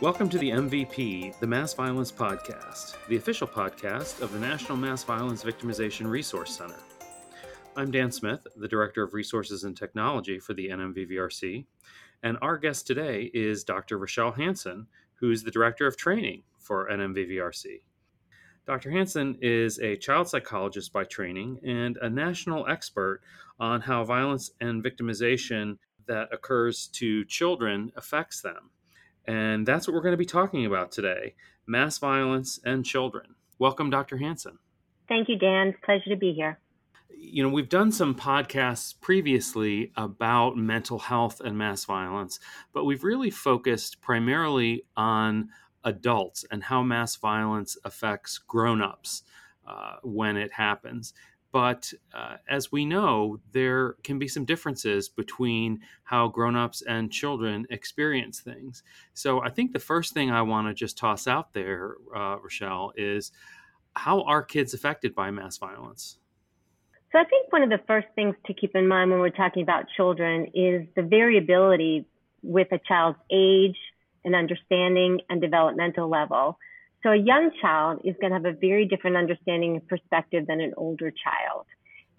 Welcome to the MVP, the Mass Violence Podcast, the official podcast of the National Mass Violence Victimization Resource Center. I'm Dan Smith, the Director of Resources and Technology for the NMVVRC, and our guest today is Dr. Rochelle Hanson, who's the Director of Training for NMVVRC. Dr. Hanson is a child psychologist by training and a national expert on how violence and victimization that occurs to children affects them. And that's what we're going to be talking about today mass violence and children. Welcome, Dr. Hanson. Thank you, Dan. Pleasure to be here. You know, we've done some podcasts previously about mental health and mass violence, but we've really focused primarily on adults and how mass violence affects grown-ups uh, when it happens. But uh, as we know, there can be some differences between how grown-ups and children experience things. So I think the first thing I want to just toss out there, uh, Rochelle, is how are kids affected by mass violence? So I think one of the first things to keep in mind when we're talking about children is the variability with a child's age and understanding and developmental level. So a young child is going to have a very different understanding and perspective than an older child.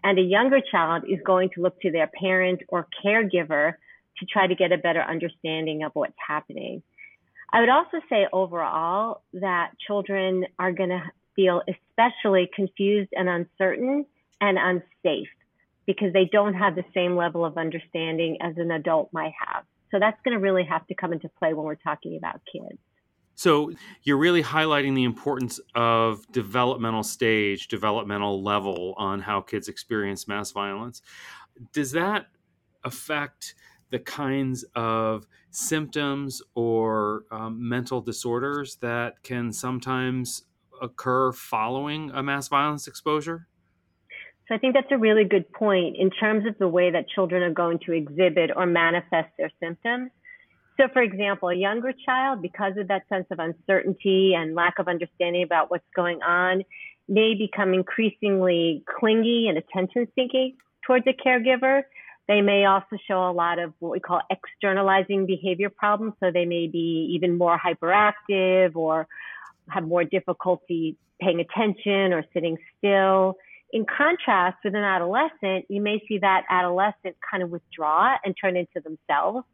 And a younger child is going to look to their parent or caregiver to try to get a better understanding of what's happening. I would also say overall that children are going to feel especially confused and uncertain and unsafe because they don't have the same level of understanding as an adult might have. So that's going to really have to come into play when we're talking about kids. So you're really highlighting the importance of developmental stage, developmental level on how kids experience mass violence. Does that affect the kinds of symptoms or um, mental disorders that can sometimes occur following a mass violence exposure? So I think that's a really good point in terms of the way that children are going to exhibit or manifest their symptoms. So, for example, a younger child, because of that sense of uncertainty and lack of understanding about what's going on, may become increasingly clingy and attention seeking towards a caregiver. They may also show a lot of what we call externalizing behavior problems. So they may be even more hyperactive or have more difficulty paying attention or sitting still. In contrast, with an adolescent, you may see that adolescent kind of withdraw and turn into themselves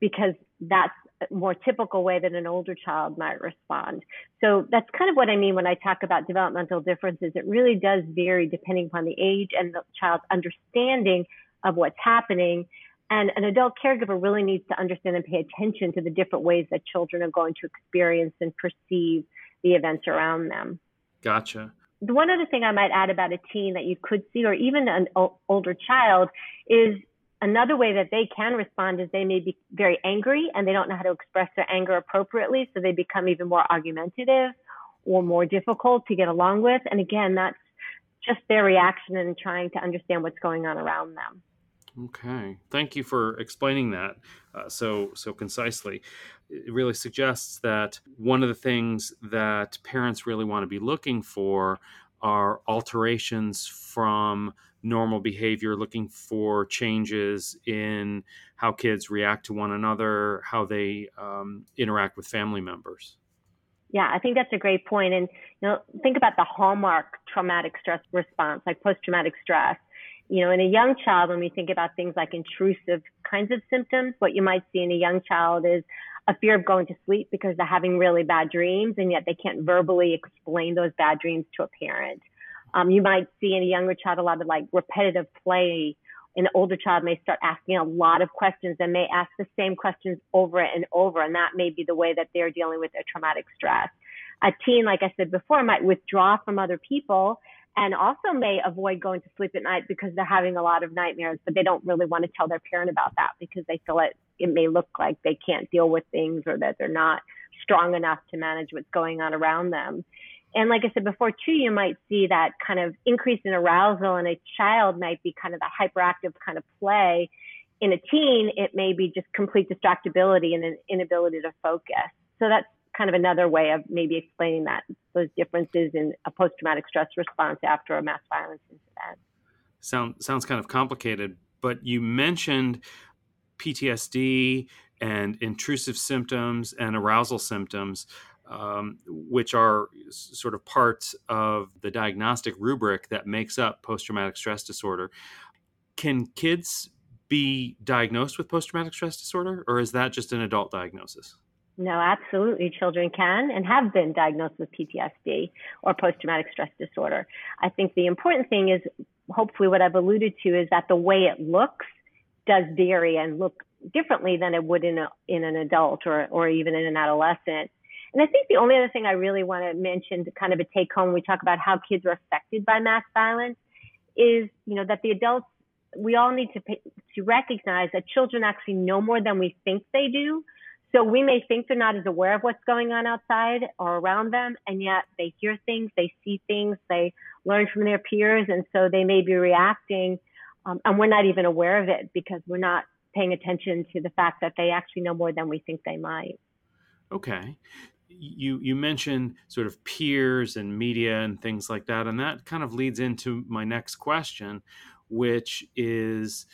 because that's a more typical way that an older child might respond. So that's kind of what I mean when I talk about developmental differences. It really does vary depending upon the age and the child's understanding of what's happening. And an adult caregiver really needs to understand and pay attention to the different ways that children are going to experience and perceive the events around them. Gotcha. The one other thing I might add about a teen that you could see, or even an o- older child, is Another way that they can respond is they may be very angry and they don't know how to express their anger appropriately. So they become even more argumentative or more difficult to get along with. And again, that's just their reaction and trying to understand what's going on around them. Okay, thank you for explaining that uh, so so concisely. It really suggests that one of the things that parents really want to be looking for are alterations from normal behavior, looking for changes in how kids react to one another, how they um, interact with family members. Yeah, I think that's a great point. And you know, think about the hallmark traumatic stress response, like post-traumatic stress. You know, in a young child, when we think about things like intrusive kinds of symptoms, what you might see in a young child is a fear of going to sleep because they're having really bad dreams and yet they can't verbally explain those bad dreams to a parent. Um, you might see in a younger child a lot of like repetitive play. An older child may start asking a lot of questions and may ask the same questions over and over, and that may be the way that they're dealing with their traumatic stress. A teen, like I said before, might withdraw from other people and also may avoid going to sleep at night because they're having a lot of nightmares, but they don't really want to tell their parent about that because they feel it, it may look like they can't deal with things or that they're not strong enough to manage what's going on around them. And like I said before, too, you might see that kind of increase in arousal in a child might be kind of the hyperactive kind of play. In a teen, it may be just complete distractibility and an inability to focus. So that's kind of another way of maybe explaining that those differences in a post-traumatic stress response after a mass violence incident. Sound, sounds kind of complicated, but you mentioned PTSD and intrusive symptoms and arousal symptoms, um, which are sort of parts of the diagnostic rubric that makes up post traumatic stress disorder. Can kids be diagnosed with post traumatic stress disorder, or is that just an adult diagnosis? No, absolutely. Children can and have been diagnosed with PTSD or post traumatic stress disorder. I think the important thing is hopefully what I've alluded to is that the way it looks does vary and look differently than it would in a, in an adult or or even in an adolescent. And I think the only other thing I really want to mention to kind of a take home we talk about how kids are affected by mass violence is, you know, that the adults we all need to pay, to recognize that children actually know more than we think they do. So we may think they're not as aware of what's going on outside or around them, and yet they hear things, they see things, they learn from their peers, and so they may be reacting, um, and we're not even aware of it because we're not paying attention to the fact that they actually know more than we think they might. Okay. You you mentioned sort of peers and media and things like that, and that kind of leads into my next question, which is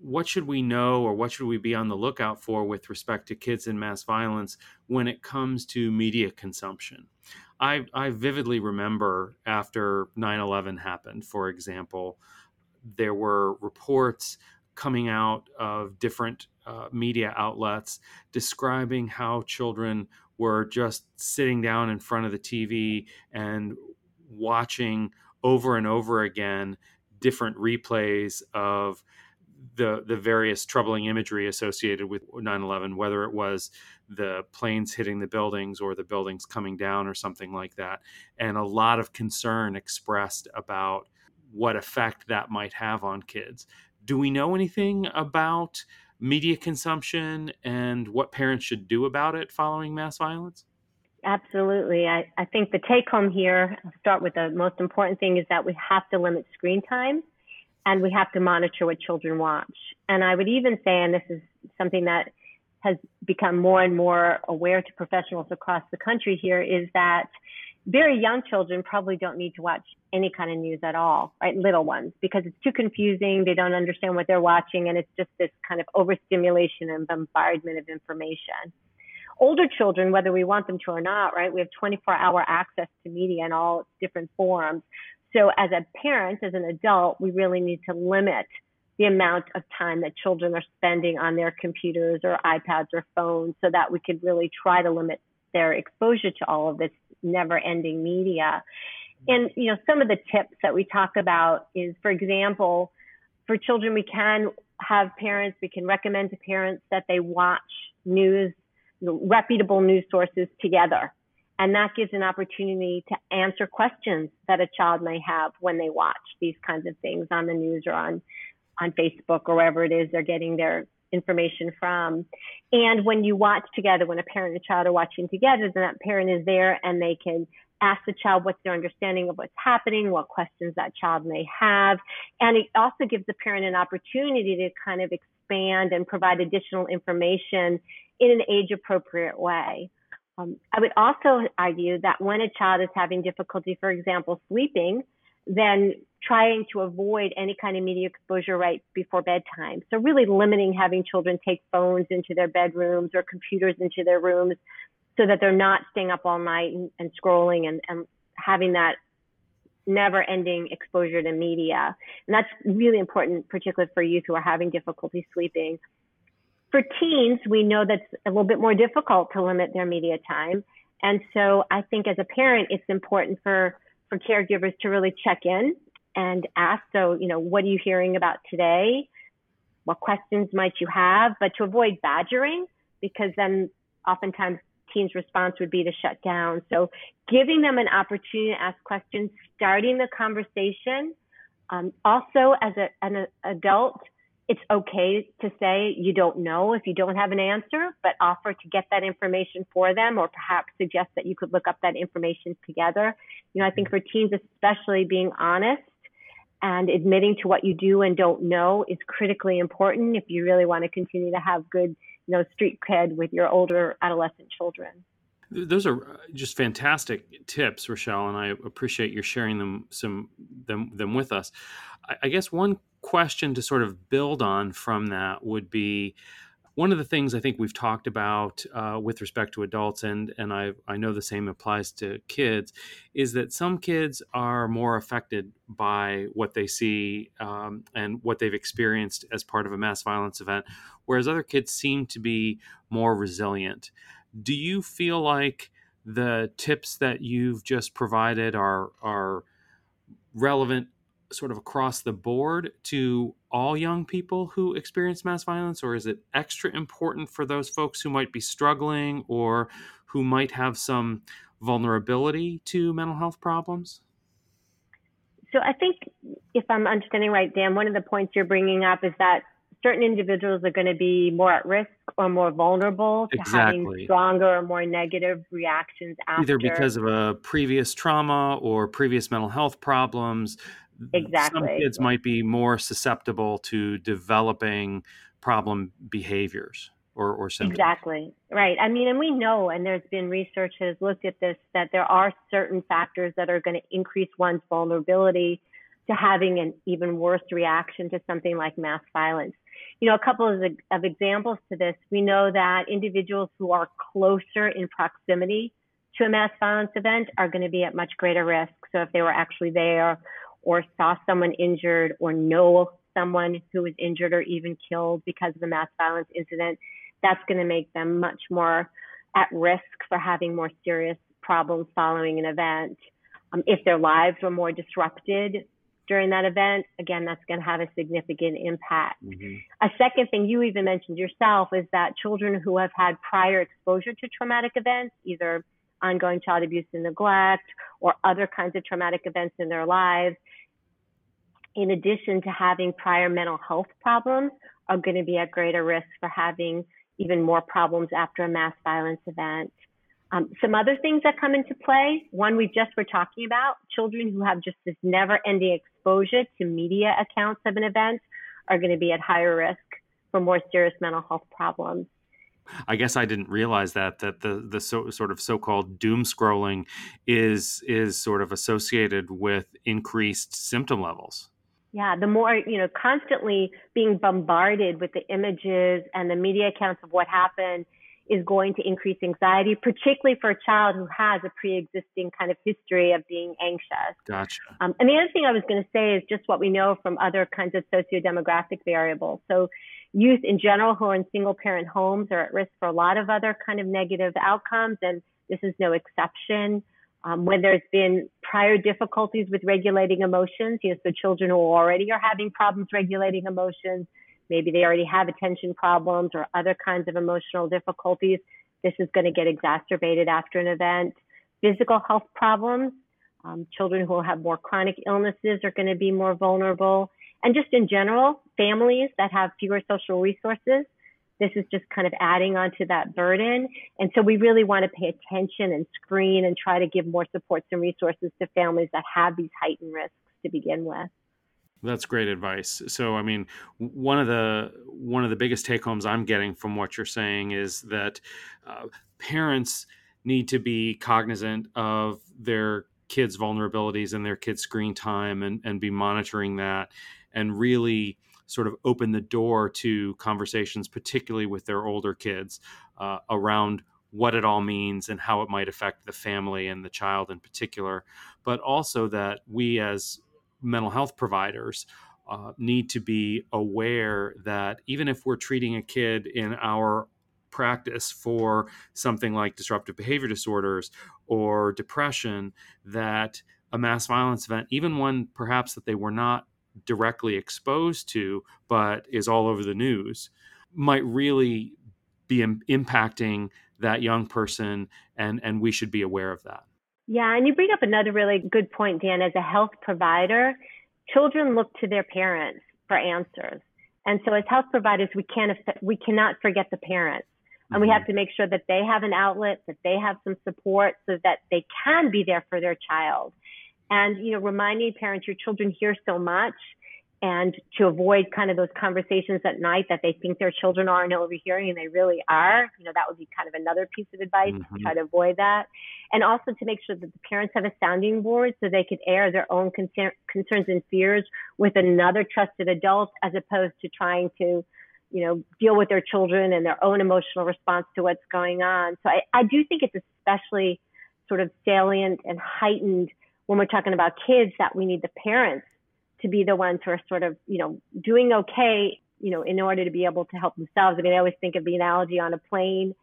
what should we know or what should we be on the lookout for with respect to kids and mass violence when it comes to media consumption? I, I vividly remember after 9 11 happened, for example, there were reports coming out of different uh, media outlets describing how children were just sitting down in front of the TV and watching over and over again different replays of the the various troubling imagery associated with 9/11 whether it was the planes hitting the buildings or the buildings coming down or something like that. And a lot of concern expressed about what effect that might have on kids. Do we know anything about media consumption and what parents should do about it following mass violence? Absolutely. I, I think the take home here, I'll start with the most important thing is that we have to limit screen time and we have to monitor what children watch. And I would even say, and this is something that has become more and more aware to professionals across the country here, is that very young children probably don't need to watch any kind of news at all, right? Little ones, because it's too confusing. They don't understand what they're watching, and it's just this kind of overstimulation and bombardment of information older children, whether we want them to or not, right? We have 24 hour access to media in all different forms. So as a parent, as an adult, we really need to limit the amount of time that children are spending on their computers or iPads or phones so that we could really try to limit their exposure to all of this never ending media. And, you know, some of the tips that we talk about is, for example, for children, we can have parents, we can recommend to parents that they watch news reputable news sources together. And that gives an opportunity to answer questions that a child may have when they watch these kinds of things on the news or on, on Facebook or wherever it is they're getting their information from. And when you watch together, when a parent and a child are watching together, then that parent is there and they can ask the child what's their understanding of what's happening, what questions that child may have. And it also gives the parent an opportunity to kind of expand and provide additional information in an age appropriate way. Um, I would also argue that when a child is having difficulty, for example, sleeping, then trying to avoid any kind of media exposure right before bedtime. So really limiting having children take phones into their bedrooms or computers into their rooms so that they're not staying up all night and, and scrolling and, and having that never ending exposure to media. And that's really important, particularly for youth who are having difficulty sleeping. For teens, we know that's a little bit more difficult to limit their media time. And so I think as a parent, it's important for, for caregivers to really check in and ask, so, you know, what are you hearing about today? What questions might you have? But to avoid badgering, because then oftentimes teens' response would be to shut down. So giving them an opportunity to ask questions, starting the conversation. Um, also, as a, an adult, it's okay to say you don't know if you don't have an answer, but offer to get that information for them or perhaps suggest that you could look up that information together. You know, I think for teens, especially being honest and admitting to what you do and don't know is critically important if you really want to continue to have good, you know, street cred with your older adolescent children. Those are uh, just fantastic tips, Rochelle, and I appreciate your sharing them some them them with us. I, I guess one question to sort of build on from that would be one of the things I think we've talked about uh, with respect to adults, and and I I know the same applies to kids, is that some kids are more affected by what they see um, and what they've experienced as part of a mass violence event, whereas other kids seem to be more resilient. Do you feel like the tips that you've just provided are are relevant sort of across the board to all young people who experience mass violence, or is it extra important for those folks who might be struggling or who might have some vulnerability to mental health problems? So I think if I'm understanding right, Dan, one of the points you're bringing up is that certain individuals are going to be more at risk or more vulnerable to exactly. having stronger or more negative reactions after. Either because of a previous trauma or previous mental health problems. Exactly. Some kids might be more susceptible to developing problem behaviors or, or symptoms. Exactly. Right. I mean, and we know, and there's been research has looked at this, that there are certain factors that are going to increase one's vulnerability to having an even worse reaction to something like mass violence. You know, a couple of, of examples to this, we know that individuals who are closer in proximity to a mass violence event are going to be at much greater risk. So if they were actually there or saw someone injured or know someone who was injured or even killed because of a mass violence incident, that's going to make them much more at risk for having more serious problems following an event. Um, if their lives were more disrupted during that event, again, that's going to have a significant impact. Mm-hmm. A second thing you even mentioned yourself is that children who have had prior exposure to traumatic events, either ongoing child abuse and neglect or other kinds of traumatic events in their lives, in addition to having prior mental health problems, are going to be at greater risk for having even more problems after a mass violence event. Um, some other things that come into play, one we just were talking about, children who have just this never ending exposure to media accounts of an event are going to be at higher risk for more serious mental health problems. I guess I didn't realize that that the the so, sort of so-called doom scrolling is is sort of associated with increased symptom levels. Yeah, the more, you know, constantly being bombarded with the images and the media accounts of what happened is going to increase anxiety, particularly for a child who has a pre-existing kind of history of being anxious. Gotcha. Um, and the other thing I was going to say is just what we know from other kinds of socio-demographic variables. So youth in general who are in single parent homes are at risk for a lot of other kind of negative outcomes, and this is no exception um, when there's been prior difficulties with regulating emotions, you know, so children who already are having problems regulating emotions, maybe they already have attention problems or other kinds of emotional difficulties, this is going to get exacerbated after an event. Physical health problems, um, children who have more chronic illnesses are going to be more vulnerable. And just in general, families that have fewer social resources this is just kind of adding on to that burden. And so we really want to pay attention and screen and try to give more supports and resources to families that have these heightened risks to begin with. That's great advice. So, I mean, one of the one of the biggest take homes I'm getting from what you're saying is that uh, parents need to be cognizant of their kids' vulnerabilities and their kids' screen time, and and be monitoring that, and really sort of open the door to conversations, particularly with their older kids, uh, around what it all means and how it might affect the family and the child in particular, but also that we as mental health providers uh, need to be aware that even if we're treating a kid in our practice for something like disruptive behavior disorders or depression, that a mass violence event, even one perhaps that they were not directly exposed to, but is all over the news, might really be Im- impacting that young person, and and we should be aware of that. Yeah, and you bring up another really good point, Dan. As a health provider, children look to their parents for answers, and so as health providers, we can't we cannot forget the parents. And we mm-hmm. have to make sure that they have an outlet, that they have some support so that they can be there for their child and you know reminding parents your children hear so much and to avoid kind of those conversations at night that they think their children are in overhearing and they really are you know that would be kind of another piece of advice mm-hmm. to try to avoid that and also to make sure that the parents have a sounding board so they could air their own concern, concerns and fears with another trusted adult as opposed to trying to you know, deal with their children and their own emotional response to what's going on. So I, I do think it's especially sort of salient and heightened when we're talking about kids that we need the parents to be the ones who are sort of, you know, doing okay, you know, in order to be able to help themselves. I mean, I always think of the analogy on a plane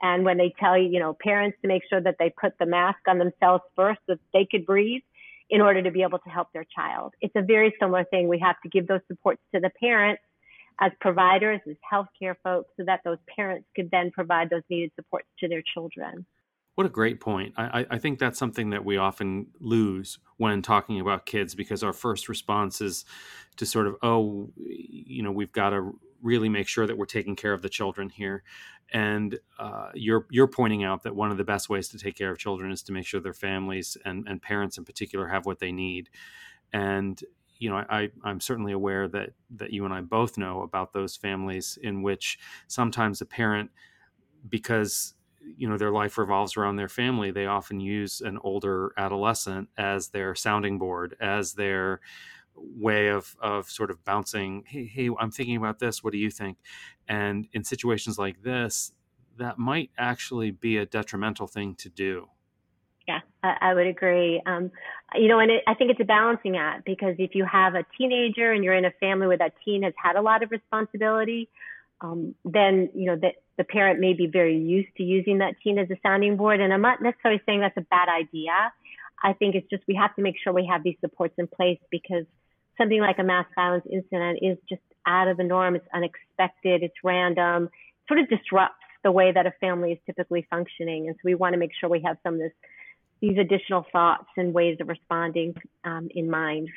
and when they tell you, you know, parents to make sure that they put the mask on themselves first so they could breathe in order to be able to help their child. It's a very similar thing. We have to give those supports to the parents as providers, as healthcare folks, so that those parents could then provide those needed supports to their children. What a great point. I, I, think that's something that we often lose when talking about kids because our first response is to sort of, oh, you know, we've got to really make sure that we're taking care of the children here. And uh, you're you're pointing out that one of the best ways to take care of children is to make sure their families and, and parents in particular have what they need. And you know, I, I'm certainly aware that that you and I both know about those families in which sometimes a parent, because you know their life revolves around their family, they often use an older adolescent as their sounding board, as their way of of sort of bouncing. Hey, hey, I'm thinking about this. What do you think? And in situations like this, that might actually be a detrimental thing to do. Yeah, I, I would agree. Um, you know, and it, I think it's a balancing act because if you have a teenager and you're in a family where that teen has had a lot of responsibility, um, then you know that the parent may be very used to using that teen as a sounding board. And I'm not necessarily saying that's a bad idea. I think it's just we have to make sure we have these supports in place because something like a mass violence incident is just out of the norm. It's unexpected. It's random. It sort of disrupts the way that a family is typically functioning. And so we want to make sure we have some of this these additional thoughts and ways of responding um, in mind.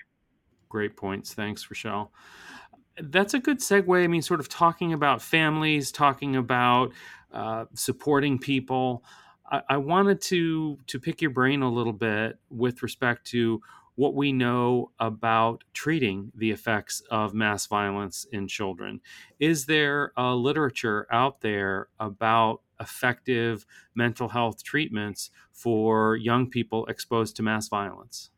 Great points. Thanks, Rochelle. That's a good segue. I mean, sort of talking about families, talking about uh, supporting people. I, I wanted to to pick your brain a little bit with respect to what we know about treating the effects of mass violence in children. Is there a literature out there about effective mental health treatments for young people exposed to mass violence?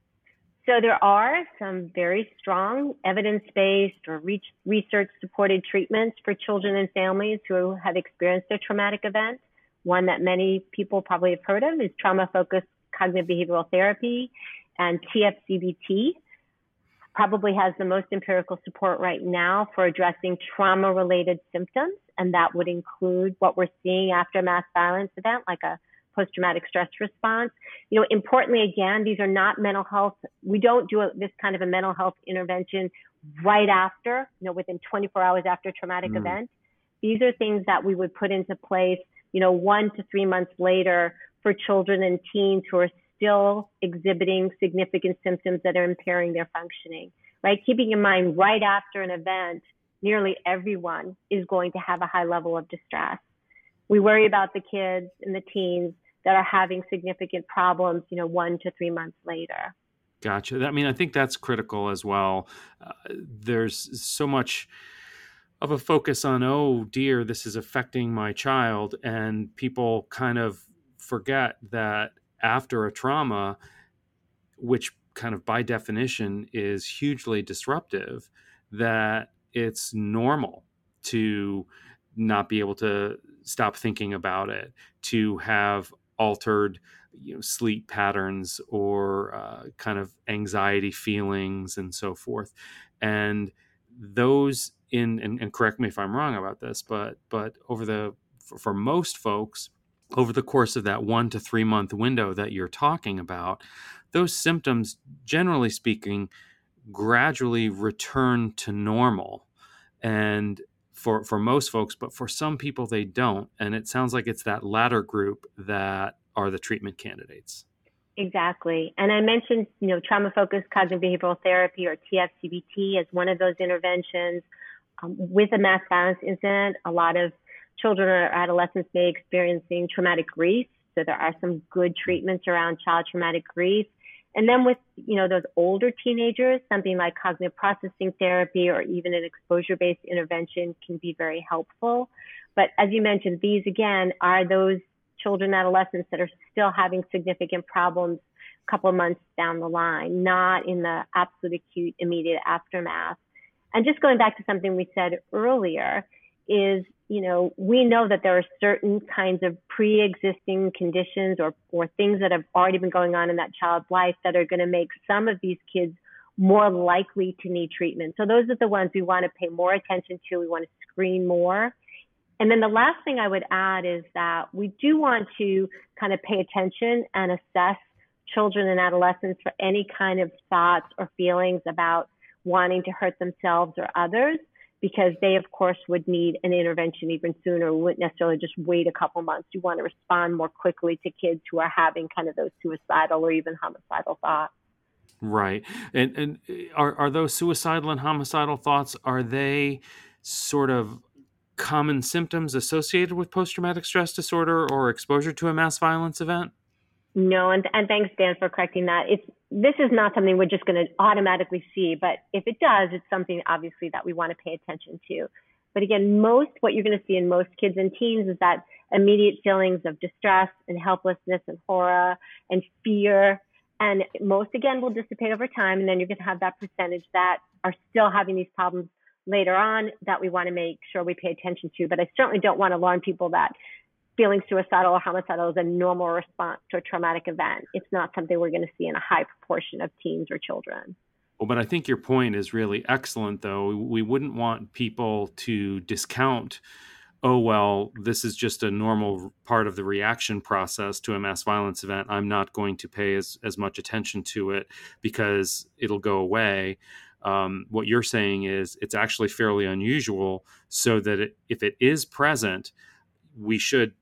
So there are some very strong evidence-based or research-supported treatments for children and families who have experienced a traumatic event. One that many people probably have heard of is trauma-focused cognitive behavioral therapy and TFCBT probably has the most empirical support right now for addressing trauma related symptoms. And that would include what we're seeing after a mass violence event, like a post traumatic stress response. You know, importantly, again, these are not mental health. We don't do a, this kind of a mental health intervention right after, you know, within 24 hours after a traumatic mm. event. These are things that we would put into place, you know, one to three months later for children and teens who are still exhibiting significant symptoms that are impairing their functioning, right? Keeping in mind right after an event, nearly everyone is going to have a high level of distress. We worry about the kids and the teens that are having significant problems, you know, one to three months later. Gotcha. I mean, I think that's critical as well. Uh, there's so much of a focus on, oh dear, this is affecting my child. And people kind of forget that after a trauma, which kind of by definition is hugely disruptive, that it's normal to not be able to stop thinking about it, to have altered you know, sleep patterns or uh, kind of anxiety feelings and so forth. And those in and, and, correct me if I'm wrong about this, but but over the for, for most folks, over the course of that one to three month window that you're talking about, those symptoms, generally speaking, gradually return to normal. And for, for most folks, but for some people, they don't. And it sounds like it's that latter group that are the treatment candidates. Exactly. And I mentioned, you know, trauma focused cognitive behavioral therapy or TFCBT as one of those interventions. Um, with a mass violence incident, a lot of children or adolescents may be experiencing traumatic grief. So there are some good treatments around child traumatic grief. And then with, you know, those older teenagers, something like cognitive processing therapy or even an exposure-based intervention can be very helpful. But as you mentioned, these again are those children, adolescents that are still having significant problems a couple of months down the line, not in the absolute acute immediate aftermath. And just going back to something we said earlier, is, you know, we know that there are certain kinds of pre-existing conditions or, or things that have already been going on in that child's life that are going to make some of these kids more likely to need treatment. So those are the ones we want to pay more attention to. We want to screen more. And then the last thing I would add is that we do want to kind of pay attention and assess children and adolescents for any kind of thoughts or feelings about wanting to hurt themselves or others because they of course would need an intervention even sooner. We wouldn't necessarily just wait a couple months. You want to respond more quickly to kids who are having kind of those suicidal or even homicidal thoughts. Right. And and are are those suicidal and homicidal thoughts are they sort of common symptoms associated with post-traumatic stress disorder or exposure to a mass violence event no, and, and thanks, Dan, for correcting that. It's this is not something we're just going to automatically see, but if it does, it's something obviously that we want to pay attention to. But again, most what you're going to see in most kids and teens is that immediate feelings of distress and helplessness and horror and fear. And most again will dissipate over time. And then you're going to have that percentage that are still having these problems later on that we want to make sure we pay attention to. But I certainly don't want to alarm people that feeling suicidal or homicidal is a normal response to a traumatic event. It's not something we're going to see in a high proportion of teens or children. Well, but I think your point is really excellent, though. We wouldn't want people to discount, oh, well, this is just a normal part of the reaction process to a mass violence event. I'm not going to pay as, as much attention to it because it'll go away. Um, what you're saying is it's actually fairly unusual, so that it, if it is present, we should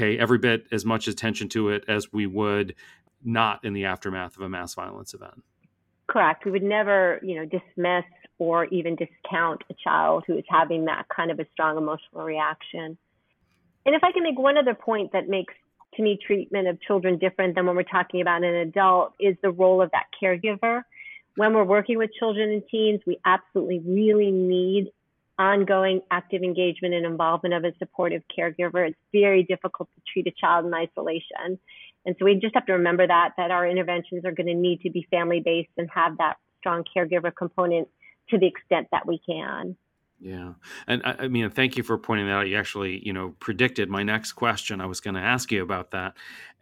pay every bit as much attention to it as we would not in the aftermath of a mass violence event. Correct. We would never, you know, dismiss or even discount a child who is having that kind of a strong emotional reaction. And if I can make one other point that makes to me treatment of children different than when we're talking about an adult is the role of that caregiver. When we're working with children and teens, we absolutely really need ongoing active engagement and involvement of a supportive caregiver. It's very difficult to treat a child in isolation. And so we just have to remember that, that our interventions are going to need to be family based and have that strong caregiver component to the extent that we can. Yeah, and I, I, mean, thank you for pointing that out. You actually, you know, predicted my next question. I was going to ask you about that,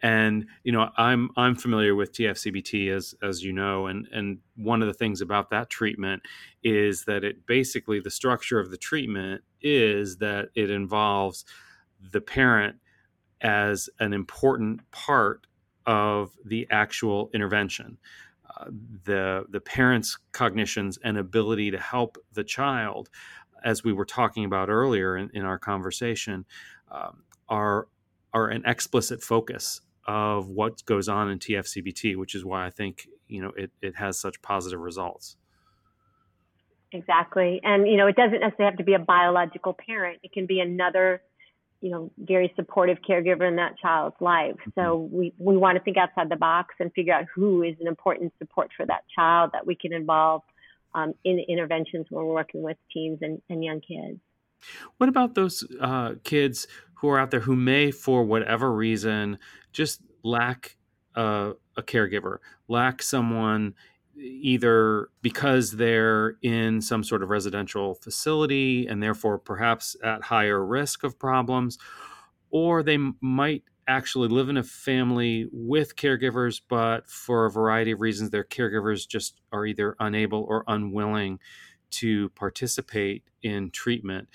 and you know, I'm I'm familiar with TFCBT as as you know, and and one of the things about that treatment is that it basically the structure of the treatment is that it involves the parent as an important part of the actual intervention. Uh, the the parent's cognitions and ability to help the child as we were talking about earlier in, in our conversation, um, are are an explicit focus of what goes on in TFCBT, which is why I think you know it, it has such positive results. Exactly, and you know it doesn't necessarily have to be a biological parent; it can be another you know very supportive caregiver in that child's life. Mm-hmm. So we we want to think outside the box and figure out who is an important support for that child that we can involve um, in interventions when we're working with teens and, and young kids. What about those uh, kids who are out there who may, for whatever reason, just lack a caregiver, lack someone either because they're in some sort of residential facility and therefore perhaps at higher risk of problems, or they might actually live in a family with caregivers, but for a variety of reasons, their caregivers just are either unable or unwilling to participate in treatment.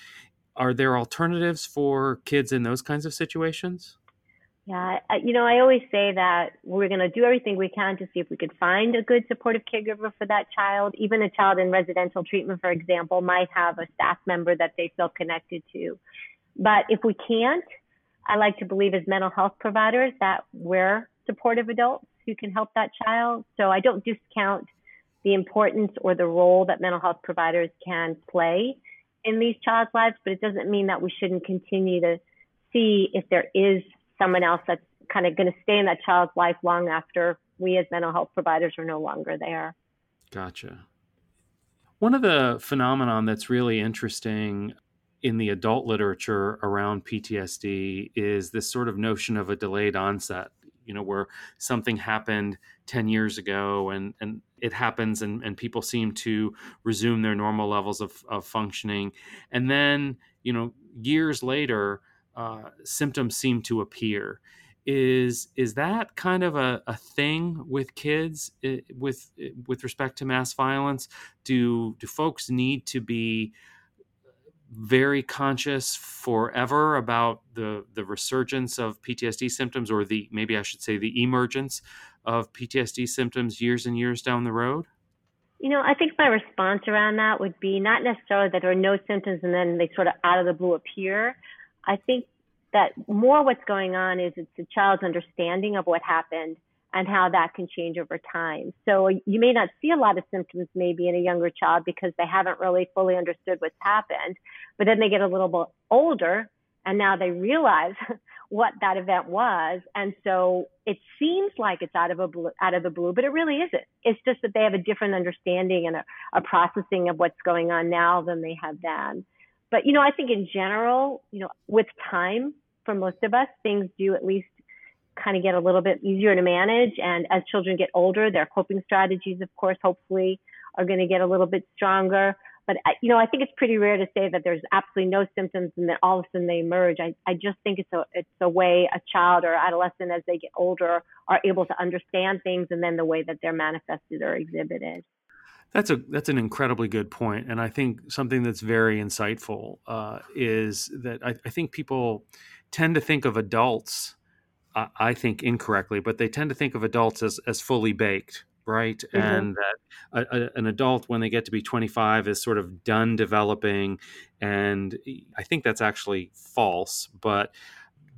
Are there alternatives for kids in those kinds of situations? Yeah, you know, I always say that we're going to do everything we can to see if we could find a good supportive caregiver for that child. Even a child in residential treatment, for example, might have a staff member that they feel connected to. But if we can't, I like to believe as mental health providers that we're supportive adults who can help that child. So I don't discount the importance or the role that mental health providers can play in these child's lives, but it doesn't mean that we shouldn't continue to see if there is someone else that's kind of going to stay in that child's life long after we as mental health providers are no longer there. Gotcha. One of the phenomenon that's really interesting in the adult literature around PTSD is this sort of notion of a delayed onset, you know, where something happened 10 years ago and, and it happens and, and people seem to resume their normal levels of, of functioning. And then, you know, years later, uh, symptoms seem to appear. Is is that kind of a, a thing with kids with with respect to mass violence? Do do folks need to be very conscious forever about the the resurgence of PTSD symptoms, or the maybe I should say the emergence of PTSD symptoms years and years down the road? You know, I think my response around that would be not necessarily that there are no symptoms and then they sort of out of the blue appear. I think that more what's going on is it's the child's understanding of what happened and how that can change over time. So you may not see a lot of symptoms maybe in a younger child because they haven't really fully understood what's happened, but then they get a little bit older and now they realize what that event was. And so it seems like it's out of a blue, out of the blue, but it really isn't. It's just that they have a different understanding and a, a processing of what's going on now than they had then. But, you know, I think in general, you know, with time for most of us, things do at least kind of get a little bit easier to manage. And as children get older, their coping strategies, of course, hopefully are going to get a little bit stronger. But you know, I think it's pretty rare to say that there's absolutely no symptoms and then all of a sudden they emerge. I, I just think it's a it's a way a child or adolescent as they get older are able to understand things and then the way that they're manifested or exhibited. That's a that's an incredibly good point, and I think something that's very insightful uh, is that I, I, think people tend to think of adults, I think incorrectly, but they tend to think of adults as as fully baked, right? Mm-hmm. And that a, a, an adult, when they get to be 25, is sort of done developing. And I think that's actually false, but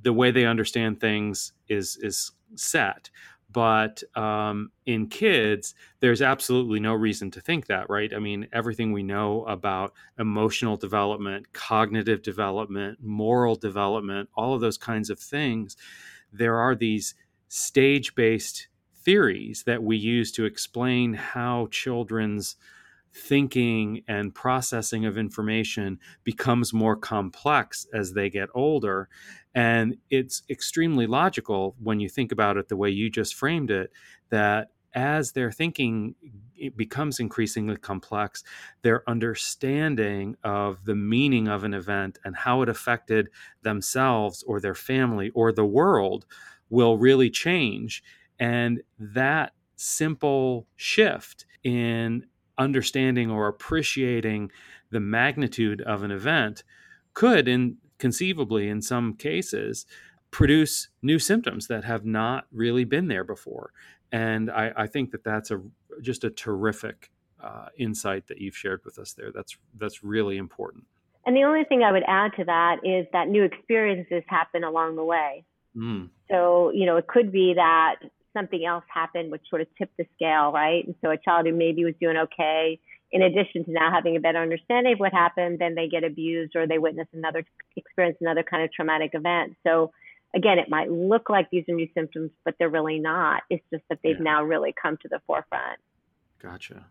the way they understand things is is set. But um, in kids, there's absolutely no reason to think that, right? I mean, everything we know about emotional development, cognitive development, moral development, all of those kinds of things, there are these stage based theories that we use to explain how children's thinking and processing of information becomes more complex as they get older. And it's extremely logical when you think about it the way you just framed it that as their thinking becomes increasingly complex, their understanding of the meaning of an event and how it affected themselves or their family or the world will really change. And that simple shift in understanding or appreciating the magnitude of an event could, in conceivably in some cases, produce new symptoms that have not really been there before. And I, I think that that's a just a terrific uh, insight that you've shared with us there. That's that's really important. And the only thing I would add to that is that new experiences happen along the way. Mm. So you know, it could be that something else happened which sort of tipped the scale, right? And so a child who maybe was doing okay, in addition to now having a better understanding of what happened, then they get abused or they witness another experience another kind of traumatic event. So again, it might look like these are new symptoms, but they're really not. It's just that they've yeah. now really come to the forefront. Gotcha.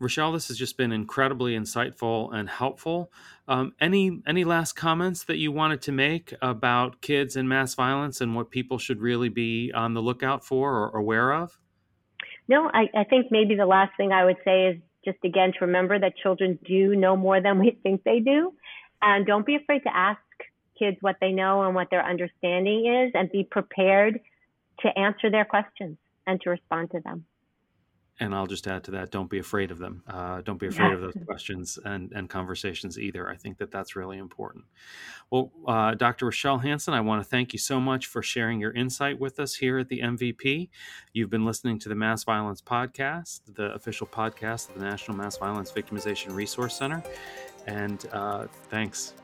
Rochelle, this has just been incredibly insightful and helpful. Um, any any last comments that you wanted to make about kids and mass violence and what people should really be on the lookout for or aware of? No, I, I think maybe the last thing I would say is just again to remember that children do know more than we think they do, and don't be afraid to ask kids what they know and what their understanding is, and be prepared to answer their questions and to respond to them and I'll just add to that: don't be afraid of them. Uh, don't be afraid yeah. of those questions and and conversations either. I think that that's really important. Well, uh, Dr. Rochelle Hanson, I want to thank you so much for sharing your insight with us here at the MVP. You've been listening to the Mass Violence Podcast, the official podcast of the National Mass Violence Victimization Resource Center, and uh, thanks.